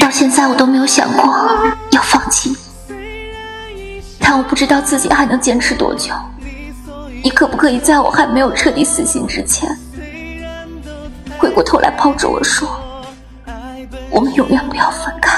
到现在我都没有想过要放弃你。但我不知道自己还能坚持多久。你可不可以在我还没有彻底死心之前回过头来抱着我说我们永远不要分开